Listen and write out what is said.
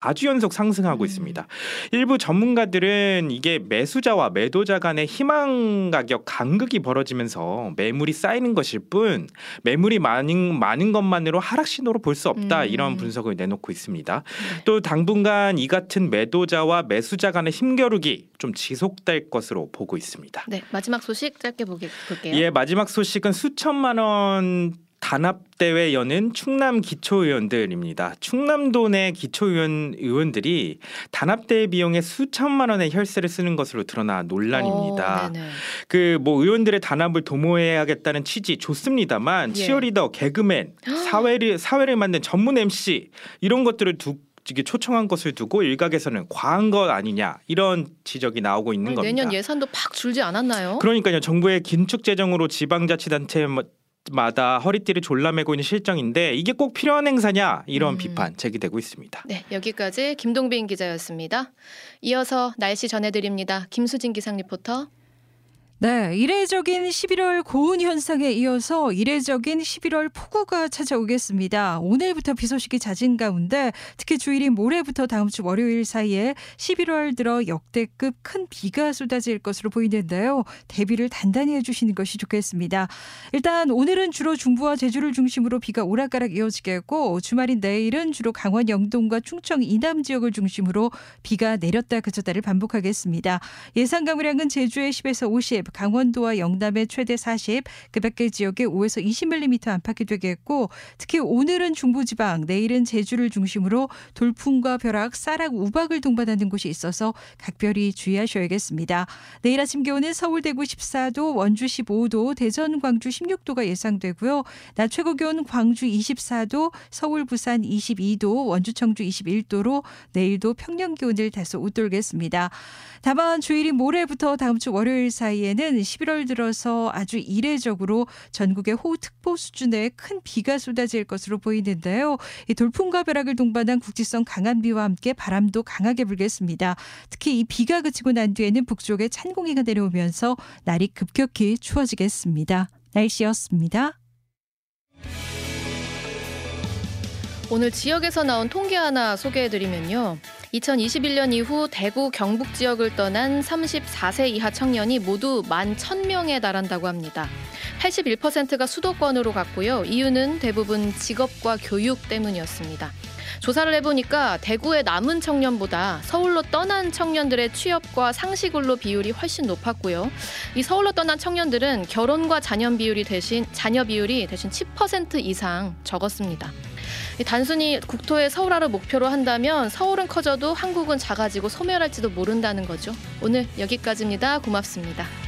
아주 연속 상승하고 음. 있습니다. 일부 전문가들은 이게 매수자와 매도자 간의 희망 가격 간극이 벌어지면서 매물이 쌓이는 것일 뿐 매물이 많은 많은 것만으로 하락 신호로 볼 수 없다 음. 이런 분석을 내놓고 있습니다. 네. 또 당분간 이 같은 매도자와 매수자 간의 힘겨루기 좀 지속될 것으로 보고 있습니다. 네, 마지막 소식 짧게 보게, 볼게요. 예, 마지막 소식은 수천만 원 단합 대회 여는 충남 기초의원들입니다. 충남도 내 기초의원 의원들이 단합 대회 비용에 수천만 원의 혈세를 쓰는 것으로 드러나 논란입니다. 어, 네네. 그뭐 의원들의 단합을 도모해야겠다는 취지 좋습니다만 예. 치어리더, 개그맨, 사회를 사회를 만든 전문 MC 이런 것들을 두 이게 초청한 것을 두고 일각에서는 과한 것 아니냐 이런 지적이 나오고 있는 겁니다. 내년 예산도 팍 줄지 않았나요? 그러니까요. 정부의 긴축 재정으로 지방자치단체 마다 허리띠를 졸라매고 있는 실정인데 이게 꼭 필요한 행사냐 이런 음. 비판 제기되고 있습니다. 네, 여기까지 김동빈 기자였습니다. 이어서 날씨 전해드립니다. 김수진 기상 리포터. 네, 이례적인 11월 고온 현상에 이어서 이례적인 11월 폭우가 찾아오겠습니다. 오늘부터 비 소식이 잦은 가운데 특히 주일인 모레부터 다음 주 월요일 사이에 11월 들어 역대급 큰 비가 쏟아질 것으로 보이는데요. 대비를 단단히 해주시는 것이 좋겠습니다. 일단 오늘은 주로 중부와 제주를 중심으로 비가 오락가락 이어지겠고 주말인 내일은 주로 강원 영동과 충청 이남 지역을 중심으로 비가 내렸다 그쳤다를 반복하겠습니다. 예상 강우량은 제주에 10에서 50, 강원도와 영남에 최대 40, 그 밖의 지역에 5에서 20mm 안팎이 되겠고 특히 오늘은 중부지방, 내일은 제주를 중심으로 돌풍과 벼락, 쌀락, 우박을 동반하는 곳이 있어서 각별히 주의하셔야겠습니다. 내일 아침 기온은 서울, 대구 14도, 원주 15도, 대전, 광주 16도가 예상되고요. 낮 최고 기온 광주 24도, 서울, 부산 22도, 원주, 청주 21도로 내일도 평년 기온을 다소 웃돌겠습니다. 다만 주일인 모레부터 다음 주 월요일 사이에는 11월 들어서 아주 이례적으로 전국에 호우특보 수준의 큰 비가 쏟아질 것으로 보이는데요. 이 돌풍과 벼락을 동반한 국지성 강한 비와 함께 바람도 강하게 불겠습니다. 특히 이 비가 그치고 난 뒤에는 북쪽에 찬 공기가 내려오면서 날이 급격히 추워지겠습니다. 날씨였습니다. 오늘 지역에서 나온 통계 하나 소개해드리면요. 2021년 이후 대구 경북 지역을 떠난 34세 이하 청년이 모두 1만 1000명에 달한다고 합니다. 81%가 수도권으로 갔고요. 이유는 대부분 직업과 교육 때문이었습니다. 조사를 해보니까 대구의 남은 청년보다 서울로 떠난 청년들의 취업과 상시근로 비율이 훨씬 높았고요. 이 서울로 떠난 청년들은 결혼과 자녀 비율이 대신 자녀 비율이 대신 10% 이상 적었습니다. 이 단순히 국토의 서울화를 목표로 한다면 서울은 커져도 한국은 작아지고 소멸할지도 모른다는 거죠. 오늘 여기까지입니다. 고맙습니다.